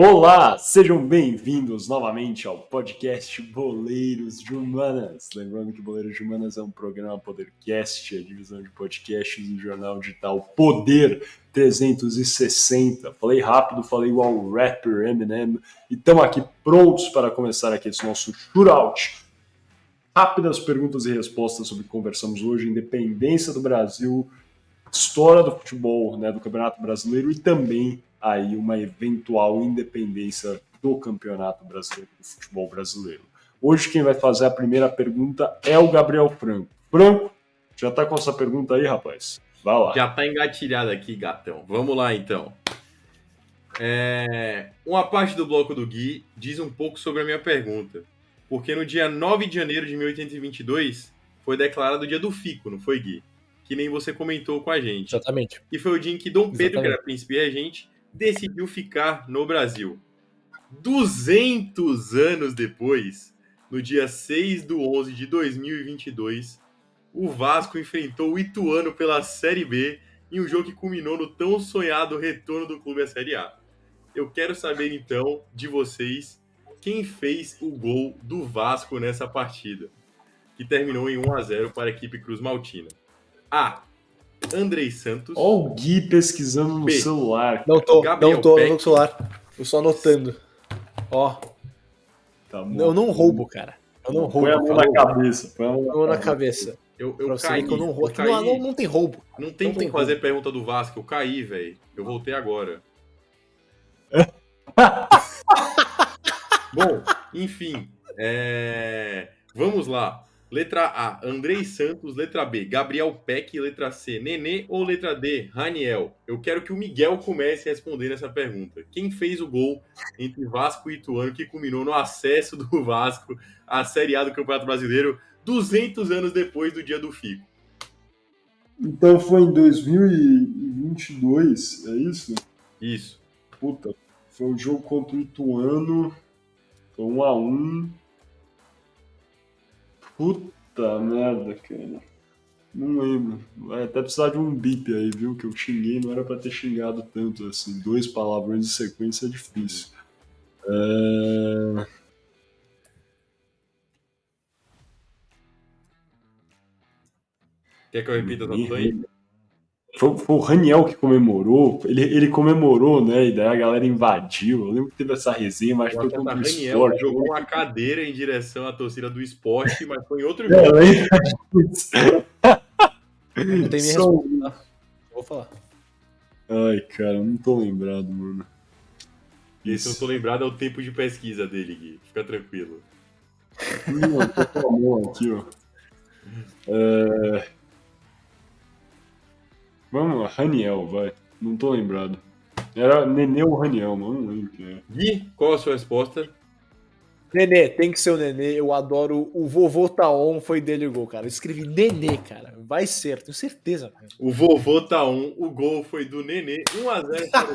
Olá, sejam bem-vindos novamente ao podcast Boleiros de Humanas. Lembrando que Boleiros de Humanas é um programa Podercast, a divisão de podcasts do jornal digital Poder 360. Falei rápido, falei igual o rapper Eminem e estamos aqui prontos para começar aqui esse nosso shootout. Rápidas perguntas e respostas sobre o que conversamos hoje, independência do Brasil, história do futebol, né, do Campeonato Brasileiro e também aí uma eventual independência do Campeonato Brasileiro do futebol brasileiro. Hoje quem vai fazer a primeira pergunta é o Gabriel Franco. Franco, já tá com essa pergunta aí, rapaz? Vai lá. Já tá engatilhado aqui, gatão. Vamos lá então. É... Uma parte do bloco do Gui diz um pouco sobre a minha pergunta. Porque no dia 9 de janeiro de 1822 foi declarado o dia do Fico, não foi, Gui? Que nem você comentou com a gente. Exatamente. E foi o dia em que Dom Pedro, Exatamente. que era príncipe e regente, decidiu ficar no Brasil. 200 anos depois, no dia 6 do 11 de 2022, o Vasco enfrentou o Ituano pela Série B em um jogo que culminou no tão sonhado retorno do clube à Série A. Eu quero saber então de vocês quem fez o gol do Vasco nessa partida, que terminou em 1 a 0 para a equipe Cruz Maltina. A. Andrei Santos. Olha o Gui pesquisando no B. celular. Não tô, Gabriel não tô Peck. no celular. Eu só anotando. Ó. Tá eu não roubo, cara. Eu não roubo. Põe a mão na cabeça. Põe a mão na, cabeça. Eu, eu caí. Que eu não, roubo. Caí. Não, não, tem roubo. Não tem não como tem fazer roubo. pergunta do Vasco. Eu caí, velho. Eu voltei agora. Bom, enfim. É... Vamos lá. Letra A, Andrei Santos. Letra B, Gabriel Peck. Letra C, Nenê. Ou letra D, Raniel? Eu quero que o Miguel comece a responder essa pergunta. Quem fez o gol entre Vasco e Ituano que culminou no acesso do Vasco à Série A do Campeonato Brasileiro 200 anos depois do dia do Fico? Então foi em 2022, é isso? Isso. Puta, foi um jogo contra o Ituano. Foi um a um. Puta merda, cara. Não lembro. Vai até precisar de um bip aí, viu? Que eu xinguei, não era pra ter xingado tanto assim. Dois palavrões de sequência é difícil. É... Quer que eu repita nome aí? Foi, foi, o Raniel que comemorou. Ele, ele comemorou, né? E daí a galera invadiu. Eu lembro que teve essa resenha, mas foi contra o Raniel esporte. jogou uma cadeira em direção à torcida do esporte, mas foi em outro jogo. Não tem minha Só... resposta? Vou falar. Ai, cara, não tô lembrado, mano. Esse eu tô lembrado é o tempo de pesquisa dele, Gui. Fica tranquilo. Não, tô com a mão aqui, ó. É... Vamos lá, Raniel, vai. Não tô lembrado. Era Nenê ou Raniel, mano. Não lembro quem é. Gui, qual a sua resposta? Nenê, tem que ser o Nenê. Eu adoro o vovô Taon, foi dele o gol, cara. Eu escrevi Nenê, cara. Vai ser, tenho certeza. Cara. O vovô Taon, o gol foi do Nenê. 1x0 para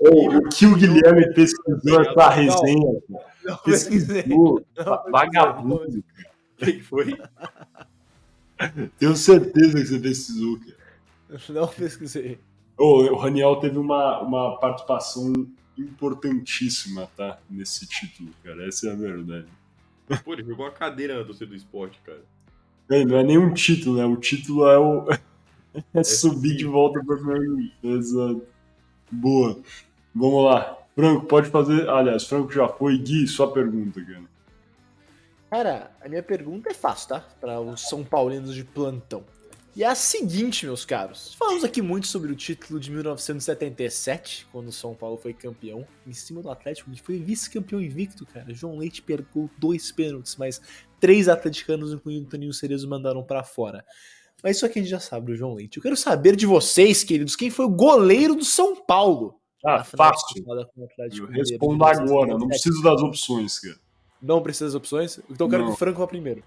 o O que o Guilherme pesquisou essa resenha? Não, não pesquisou. Vagabundo. O que foi? Tenho certeza que você pesquisou, cara. Não pesquisei. Oh, o Raniel teve uma, uma participação importantíssima, tá? Nesse título, cara. Essa é a verdade. Pô, ele jogou a cadeira na torcida do esporte, cara. É, não é nem um título, né? O título é o. é, é subir sim. de volta pra primeiro. Exato. Boa. Vamos lá. Franco, pode fazer. Aliás, Franco já foi. Gui, sua pergunta, cara. Cara, a minha pergunta é fácil, tá? Para os São Paulinos de plantão. E é a seguinte, meus caros. Falamos aqui muito sobre o título de 1977, quando o São Paulo foi campeão, em cima do Atlético, que foi vice-campeão invicto, cara. João Leite pegou dois pênaltis, mas três atleticanos, incluindo o Toninho Cerezo, mandaram para fora. Mas isso aqui a gente já sabe do João Leite. Eu quero saber de vocês, queridos, quem foi o goleiro do São Paulo? Ah, fácil. Eu respondo agora, não preciso das opções, cara. Não precisa das opções? Então eu quero não. que o Franco vá primeiro.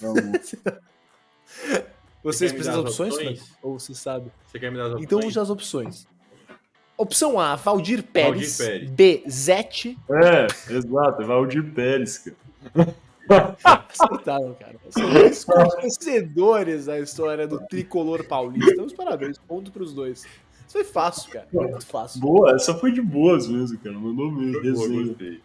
Vamos. Vocês precisam das opções, opções? Ou você sabe? Você quer me dar as então, opções? Então vamos as opções. Opção A, Valdir Pérez. Valdir Pérez. B, Zete. É, exato, Valdir Pérez, cara. Acertaram, cara. São dois conhecedores da história do tricolor paulista. Os parabéns, ponto para os dois. Isso foi fácil, cara. Muito fácil. Boa, essa foi de boas mesmo, cara. Mandou mesmo. Foi boa, gostei.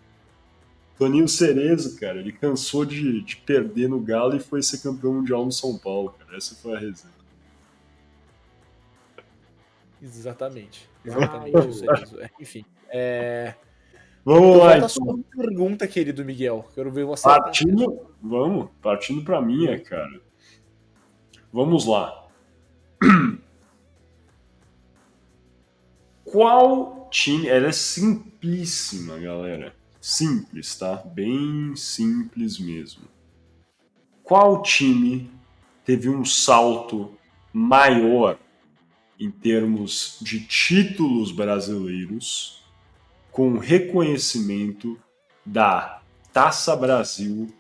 Toninho Cerezo, cara, ele cansou de, de perder no Galo e foi ser campeão mundial no São Paulo, cara. Essa foi a resenha. Exatamente. Exatamente. isso é isso. É, Enfim. É... Vamos Então, lá, então. uma pergunta, querido Miguel. Quero ver você. Partindo, vamos, partindo pra minha, cara. Vamos lá. Qual time. Ela é simplíssima, galera. Simples, tá? Bem simples mesmo. Qual time teve um salto maior em termos de títulos brasileiros com reconhecimento da Taça Brasil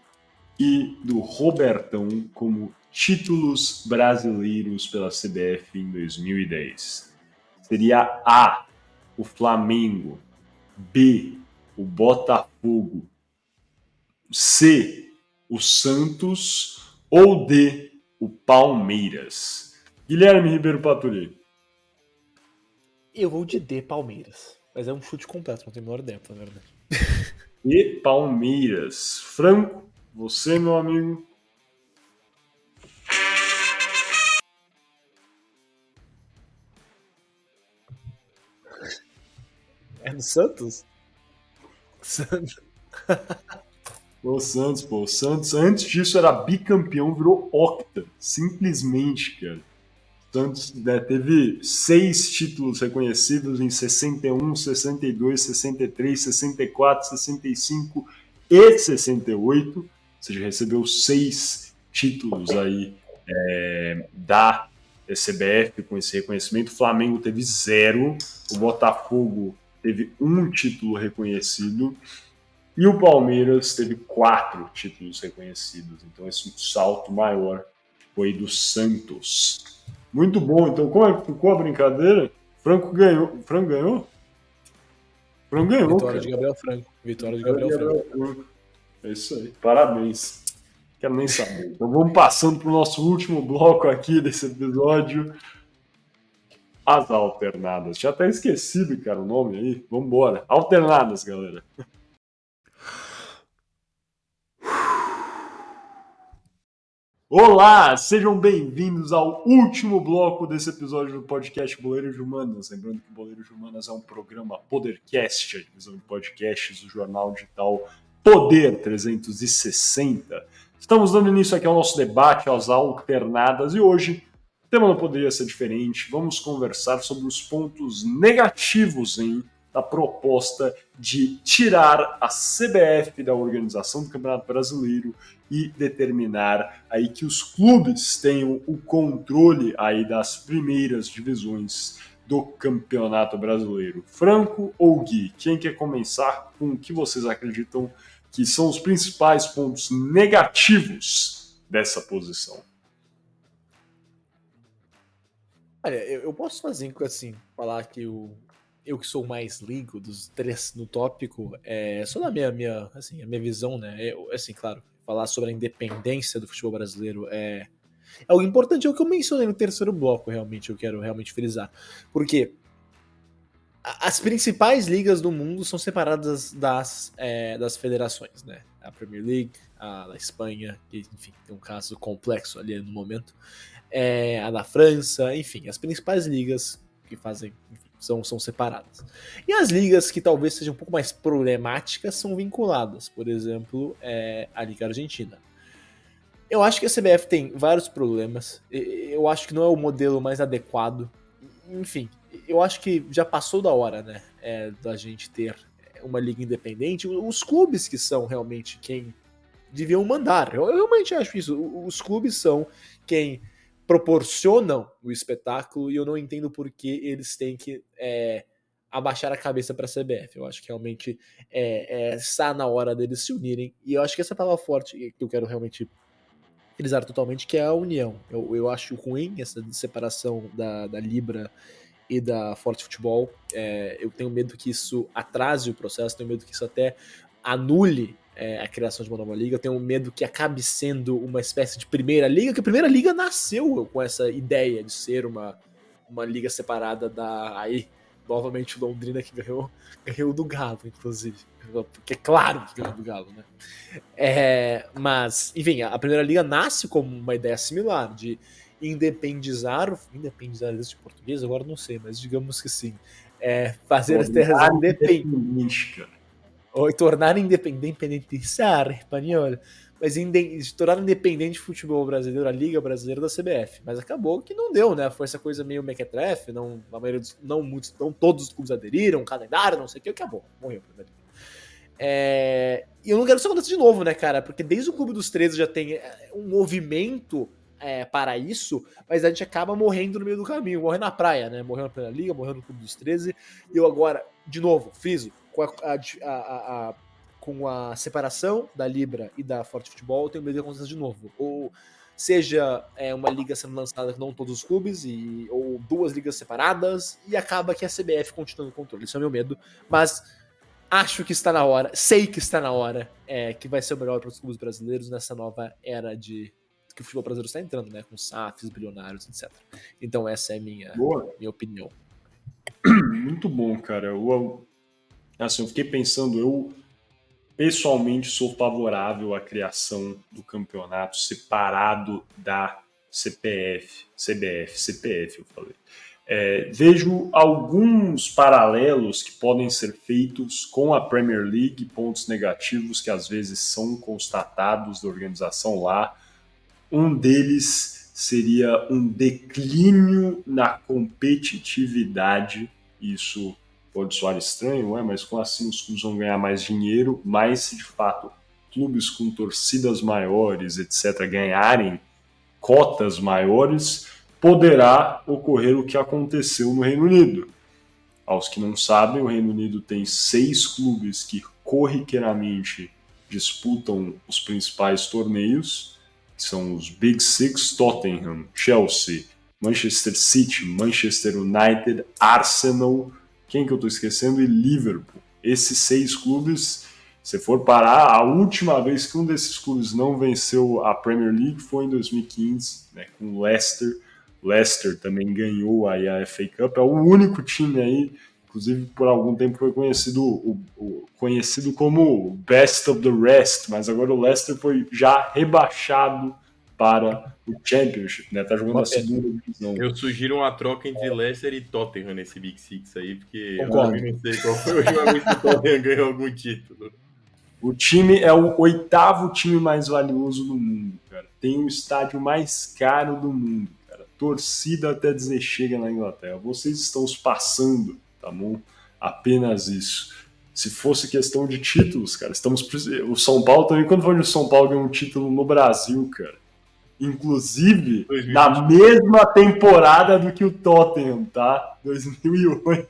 e do Robertão como títulos brasileiros pela CBF em 2010. Seria A, o Flamengo, B, o Botafogo, C, o Santos ou D, o Palmeiras. Guilherme Ribeiro Paturi. Eu vou de D, Palmeiras. Mas é um chute completo, não tem menor dentro, na verdade. E Palmeiras. Franco, você, meu amigo. É no Santos? Santos. O Santos, pô. O Santos, antes disso, era bicampeão, virou octa. Simplesmente, cara. Santos né, teve seis títulos reconhecidos em 61, 62, 63, 64, 65 e 68. Ou seja, recebeu seis títulos aí é, da CBF com esse reconhecimento. O Flamengo teve zero. O Botafogo teve um título reconhecido. E o Palmeiras teve quatro títulos reconhecidos. Então, esse salto maior foi do Santos. Muito bom. Então, como é que ficou a brincadeira? Franco ganhou. Franco ganhou? Franco ganhou. Vitória cara. de Gabriel Franco. Vitória de Gabriel Franco. Franco. É isso aí. Parabéns. Quero nem saber. Então, vamos passando para o nosso último bloco aqui desse episódio. As alternadas. Já até esquecido, cara, o nome aí. Vambora. Alternadas, galera. Olá, sejam bem-vindos ao último bloco desse episódio do podcast Boleiros de Humanas. Lembrando que Boleiros de Humanas é um programa Podercast, a divisão de podcasts do jornal digital Poder 360. Estamos dando início aqui ao nosso debate, às alternadas, e hoje o tema não poderia ser diferente. Vamos conversar sobre os pontos negativos em da proposta de tirar a CBF da organização do Campeonato Brasileiro e determinar aí que os clubes tenham o controle aí das primeiras divisões do Campeonato Brasileiro. Franco ou Gui, quem quer começar com o que vocês acreditam que são os principais pontos negativos dessa posição? Olha, eu, eu posso fazer assim, falar que o, eu que sou o mais ligo dos três no tópico, é só na minha, minha, assim, a minha visão, né? Eu, assim, claro, falar sobre a independência do futebol brasileiro é, é algo importante, é o que eu mencionei no terceiro bloco, realmente, eu quero realmente frisar. Porque as principais ligas do mundo são separadas das, é, das federações, né? A Premier League, a da Espanha, que, enfim, tem um caso complexo ali no momento, é, a da França, enfim, as principais ligas que fazem, enfim, são, são separadas. E as ligas que talvez sejam um pouco mais problemáticas são vinculadas, por exemplo, é, a Liga Argentina. Eu acho que a CBF tem vários problemas, eu acho que não é o modelo mais adequado. Enfim, eu acho que já passou da hora, né, é, da gente ter uma liga independente. Os clubes que são realmente quem deviam mandar. Eu, eu realmente acho isso. Os clubes são quem proporcionam o espetáculo e eu não entendo por que eles têm que é, abaixar a cabeça para a CBF. Eu acho que realmente é, é, está na hora deles se unirem e eu acho que essa palavra forte que eu quero realmente frisar totalmente que é a união. Eu, eu acho ruim essa separação da, da Libra e da Forte Futebol. É, eu tenho medo que isso atrase o processo, tenho medo que isso até anule é, a criação de uma nova liga. Eu tenho medo que acabe sendo uma espécie de primeira liga, que a primeira liga nasceu com essa ideia de ser uma, uma liga separada da aí novamente Londrina que ganhou, ganhou do Galo, inclusive. Porque é claro que ganhou do Galo, né? É, mas, enfim, a primeira liga nasce como uma ideia similar de independizar, independizar de português, agora não sei, mas digamos que sim. É, fazer as terras independentes. Ou tornar independente, independentizar espanhol mas de tornar independente o futebol brasileiro, a Liga Brasileira da CBF. Mas acabou que não deu, né? Foi essa coisa meio mequetrefe, não, a maioria dos, não, muitos, não todos os clubes aderiram, calendário, não sei o que, acabou, morreu. É, e eu não quero que isso aconteça de novo, né, cara? Porque desde o Clube dos 13 já tem é, um movimento é, para isso, mas a gente acaba morrendo no meio do caminho, morrendo na praia, né? Morrendo na Primeira Liga, morrendo no Clube dos 13. E eu agora, de novo, friso, com a, a, a, a com a separação da Libra e da Forte Futebol, tenho medo que aconteça de novo. Ou seja é, uma liga sendo lançada com não todos os clubes, e, ou duas ligas separadas, e acaba que a CBF continua no controle. Isso é meu medo. Mas acho que está na hora, sei que está na hora, é, que vai ser o melhor para os clubes brasileiros nessa nova era de que o futebol brasileiro está entrando, né? Com SAFs, bilionários, etc. Então essa é a minha, minha opinião. Muito bom, cara. Eu, assim, eu fiquei pensando, eu pessoalmente sou favorável à criação do campeonato separado da CPF, CBF, CPF, eu falei. É, vejo alguns paralelos que podem ser feitos com a Premier League, pontos negativos que às vezes são constatados da organização lá. Um deles seria um declínio na competitividade, isso pode soar estranho, é? mas com assim os clubes vão ganhar mais dinheiro, mas se de fato clubes com torcidas maiores, etc., ganharem cotas maiores, poderá ocorrer o que aconteceu no Reino Unido. Aos que não sabem, o Reino Unido tem seis clubes que corriqueiramente disputam os principais torneios, que são os Big Six, Tottenham, Chelsea, Manchester City, Manchester United, Arsenal, quem que eu estou esquecendo? E Liverpool. Esses seis clubes, se for parar, a última vez que um desses clubes não venceu a Premier League foi em 2015, né, com o Leicester. Leicester também ganhou aí a FA Cup, é o único time aí, inclusive por algum tempo foi conhecido, o, o, conhecido como Best of the Rest, mas agora o Leicester foi já rebaixado para o Championship, né? Tá jogando a segunda divisão. Eu sugiro uma troca entre Leicester e Tottenham nesse Big Six aí, porque Concordo. eu não sei qual foi o jogo que o Tottenham ganhou algum título. O time é o oitavo time mais valioso do mundo, cara. Tem o estádio mais caro do mundo, cara. Torcida até dizer chega na Inglaterra. Vocês estão os passando, tá bom? Apenas isso. Se fosse questão de títulos, cara, estamos. O São Paulo também, quando foi o São Paulo ganhou um título no Brasil, cara inclusive 2020. na mesma temporada do que o Tottenham, tá? 2008,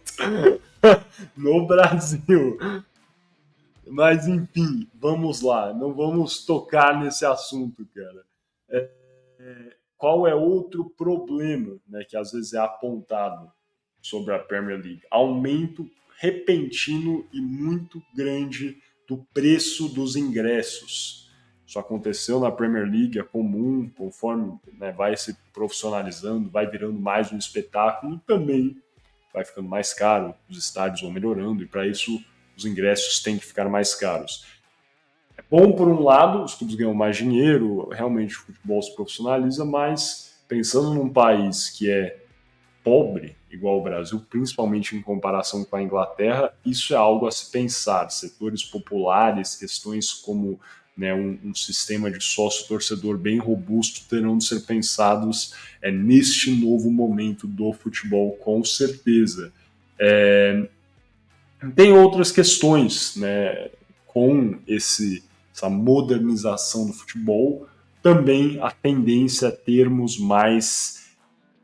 no Brasil. Mas enfim, vamos lá, não vamos tocar nesse assunto, cara. É, é, qual é outro problema né, que às vezes é apontado sobre a Premier League? Aumento repentino e muito grande do preço dos ingressos isso aconteceu na Premier League, é comum, conforme né, vai se profissionalizando, vai virando mais um espetáculo, também vai ficando mais caro, os estádios vão melhorando, e para isso os ingressos têm que ficar mais caros. É bom, por um lado, os clubes ganham mais dinheiro, realmente o futebol se profissionaliza, mas pensando num país que é pobre, igual o Brasil, principalmente em comparação com a Inglaterra, isso é algo a se pensar. Setores populares, questões como né, um, um, sistema de sócio-torcedor bem robusto terão de ser pensados é, neste novo momento do futebol, com certeza. É, tem outras questões né, com esse, essa modernização do futebol, também a tendência a termos mais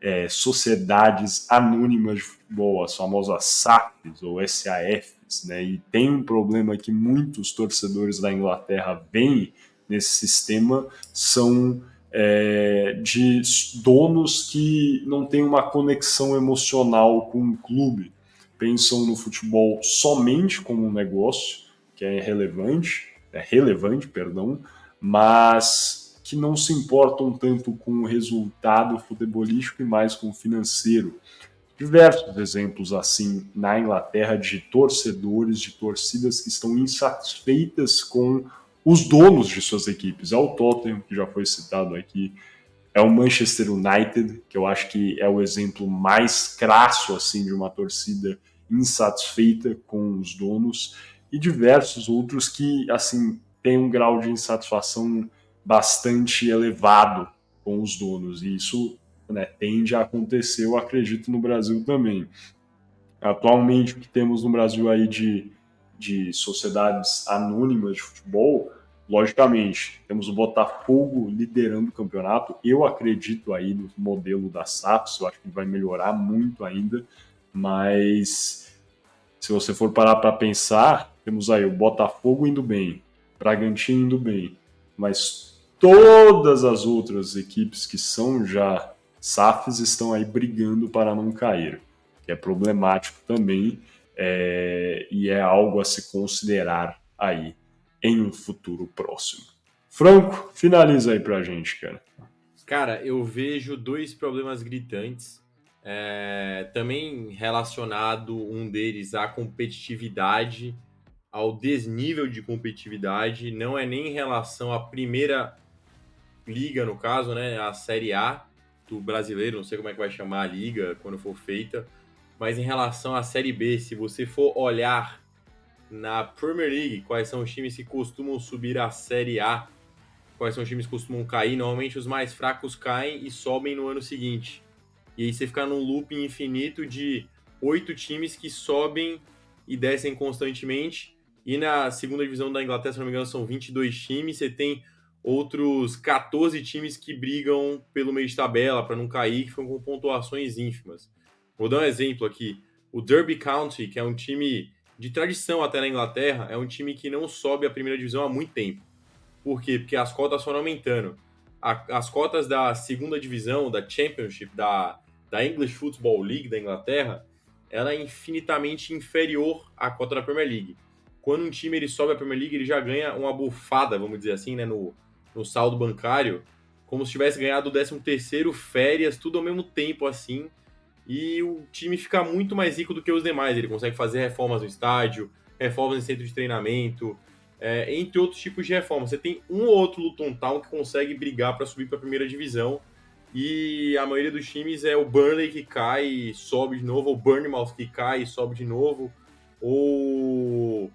é, sociedades anônimas de futebol, as famosas SAFs ou SAF, né? E tem um problema que muitos torcedores da Inglaterra veem nesse sistema são é, de donos que não têm uma conexão emocional com o clube, pensam no futebol somente como um negócio que é relevante, é relevante, perdão, mas que não se importam tanto com o resultado futebolístico e mais com o financeiro. Diversos exemplos assim na Inglaterra de torcedores, de torcidas que estão insatisfeitas com os donos de suas equipes. É o Tottenham, que já foi citado aqui, é o Manchester United, que eu acho que é o exemplo mais crasso assim de uma torcida insatisfeita com os donos e diversos outros que assim têm um grau de insatisfação bastante elevado com os donos e isso né, tende a acontecer, eu acredito, no Brasil também. Atualmente, o que temos no Brasil aí de, de sociedades anônimas de futebol, logicamente, temos o Botafogo liderando o campeonato. Eu acredito aí no modelo da SAFs, eu acho que vai melhorar muito ainda, mas se você for parar para pensar, temos aí o Botafogo indo bem, Bragantino indo bem, mas todas as outras equipes que são já SAFs estão aí brigando para não cair, que é problemático também é, e é algo a se considerar aí em um futuro próximo. Franco, finaliza aí pra gente, cara. Cara, eu vejo dois problemas gritantes. É, também relacionado um deles à competitividade, ao desnível de competitividade, não é nem em relação à primeira liga, no caso, né, a Série A do brasileiro, não sei como é que vai chamar a liga quando for feita, mas em relação à Série B, se você for olhar na Premier League, quais são os times que costumam subir à Série A, quais são os times que costumam cair, normalmente os mais fracos caem e sobem no ano seguinte. E aí você fica num loop infinito de oito times que sobem e descem constantemente. E na segunda divisão da Inglaterra, se não me engano, são 22 times. Você tem outros 14 times que brigam pelo meio de tabela para não cair, que ficam com pontuações ínfimas. Vou dar um exemplo aqui. O Derby County, que é um time de tradição até na Inglaterra, é um time que não sobe a primeira divisão há muito tempo. Por quê? Porque as cotas foram aumentando. as cotas da segunda divisão, da Championship, da, da English Football League da Inglaterra, ela é infinitamente inferior à cota da Premier League. Quando um time ele sobe a Premier League, ele já ganha uma bufada, vamos dizer assim, né, no, no saldo bancário, como se tivesse ganhado o 13 terceiro, férias, tudo ao mesmo tempo assim, e o time fica muito mais rico do que os demais. Ele consegue fazer reformas no estádio, reformas em centro de treinamento, é, entre outros tipos de reformas. Você tem um ou outro Luton Town que consegue brigar para subir para a primeira divisão, e a maioria dos times é o Burnley que cai e sobe de novo, ou o Bournemouth que cai e sobe de novo, ou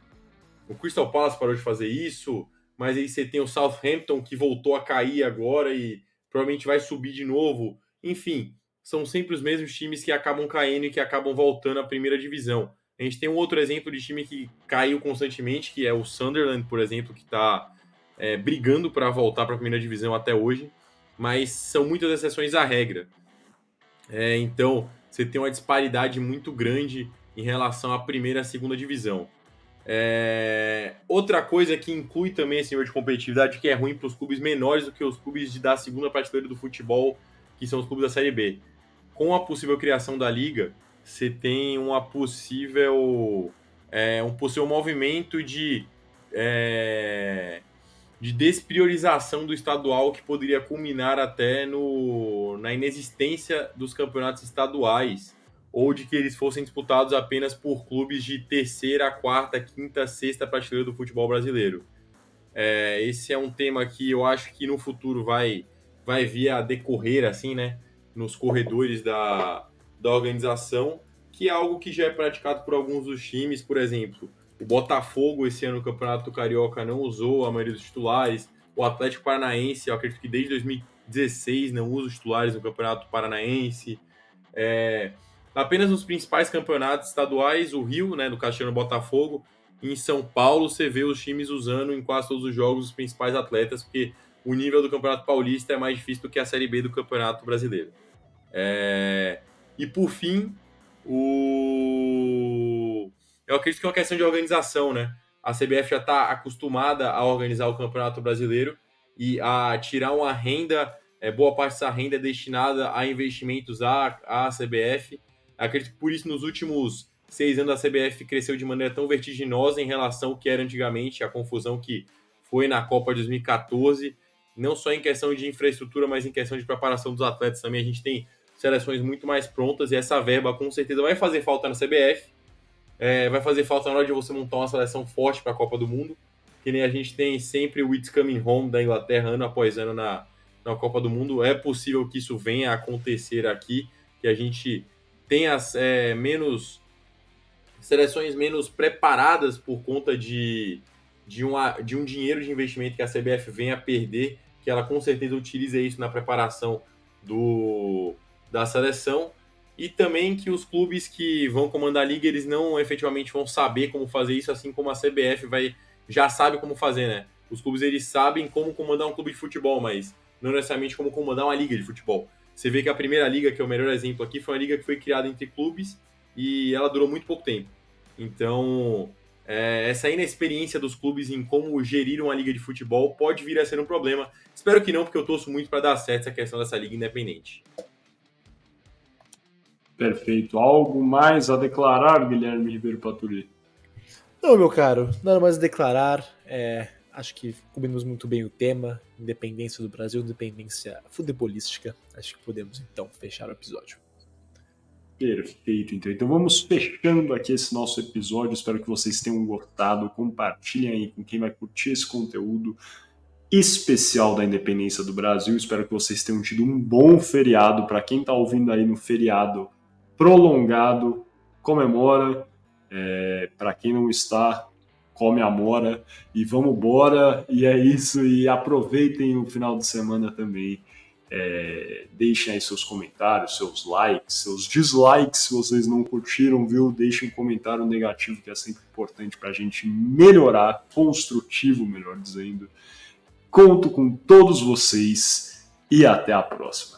o Crystal Palace parou de fazer isso, mas aí você tem o Southampton que voltou a cair agora e provavelmente vai subir de novo. Enfim, são sempre os mesmos times que acabam caindo e que acabam voltando à primeira divisão. A gente tem um outro exemplo de time que caiu constantemente, que é o Sunderland, por exemplo, que está é, brigando para voltar para a primeira divisão até hoje, mas são muitas exceções à regra. É, então, você tem uma disparidade muito grande em relação à primeira e à segunda divisão. É... Outra coisa que inclui também esse nível de competitividade que é ruim para os clubes menores do que os clubes de, da segunda prateleira do futebol, que são os clubes da Série B. Com a possível criação da liga, você tem uma possível é, um possível movimento de é, de despriorização do estadual que poderia culminar até no, na inexistência dos campeonatos estaduais ou de que eles fossem disputados apenas por clubes de terceira, quarta, quinta, sexta prateleira do futebol brasileiro. É, esse é um tema que eu acho que no futuro vai, vai vir a decorrer assim, né, nos corredores da, da organização, que é algo que já é praticado por alguns dos times, por exemplo, o Botafogo esse ano no Campeonato Carioca não usou a maioria dos titulares, o Atlético Paranaense, eu acredito que desde 2016 não usa os titulares no Campeonato Paranaense, é, apenas nos principais campeonatos estaduais, o Rio, né, no Caxiano Botafogo, em São Paulo você vê os times usando em quase todos os jogos os principais atletas, porque o nível do Campeonato Paulista é mais difícil do que a Série B do Campeonato Brasileiro. É... E por fim, o... eu acredito que é uma questão de organização, né? A CBF já está acostumada a organizar o Campeonato Brasileiro e a tirar uma renda, é, boa parte dessa renda é destinada a investimentos à, à CBF Acredito que por isso nos últimos seis anos a CBF cresceu de maneira tão vertiginosa em relação ao que era antigamente, a confusão que foi na Copa de 2014. não só em questão de infraestrutura, mas em questão de preparação dos atletas também. A gente tem seleções muito mais prontas e essa verba com certeza vai fazer falta na CBF. É, vai fazer falta na hora de você montar uma seleção forte para a Copa do Mundo. Que nem a gente tem sempre o It's Coming Home da Inglaterra ano após ano na, na Copa do Mundo. É possível que isso venha a acontecer aqui, que a gente tenha é, menos seleções menos preparadas por conta de, de, uma, de um dinheiro de investimento que a CBF venha a perder, que ela com certeza utilize isso na preparação do, da seleção e também que os clubes que vão comandar a liga eles não efetivamente vão saber como fazer isso, assim como a CBF vai já sabe como fazer, né? Os clubes eles sabem como comandar um clube de futebol, mas não necessariamente como comandar uma liga de futebol. Você vê que a primeira liga, que é o melhor exemplo aqui, foi uma liga que foi criada entre clubes e ela durou muito pouco tempo. Então, é, essa inexperiência dos clubes em como gerir uma liga de futebol pode vir a ser um problema. Espero que não, porque eu torço muito para dar certo essa questão dessa liga independente. Perfeito. Algo mais a declarar, Guilherme Ribeiro Paturi? Não, meu caro, nada mais a declarar. É, acho que cobrimos muito bem o tema, independência do Brasil, independência futebolística. Acho que podemos então fechar o episódio. Perfeito, então. Então vamos fechando aqui esse nosso episódio. Espero que vocês tenham gostado. Compartilhem aí com quem vai curtir esse conteúdo especial da independência do Brasil. Espero que vocês tenham tido um bom feriado. Para quem está ouvindo aí no feriado, prolongado, comemora. É, para quem não está, come a mora e vamos embora. E é isso. E aproveitem o final de semana também. É, deixem aí seus comentários, seus likes, seus dislikes se vocês não curtiram, viu? Deixem um comentário negativo que é sempre importante para a gente melhorar, construtivo, melhor dizendo. Conto com todos vocês e até a próxima.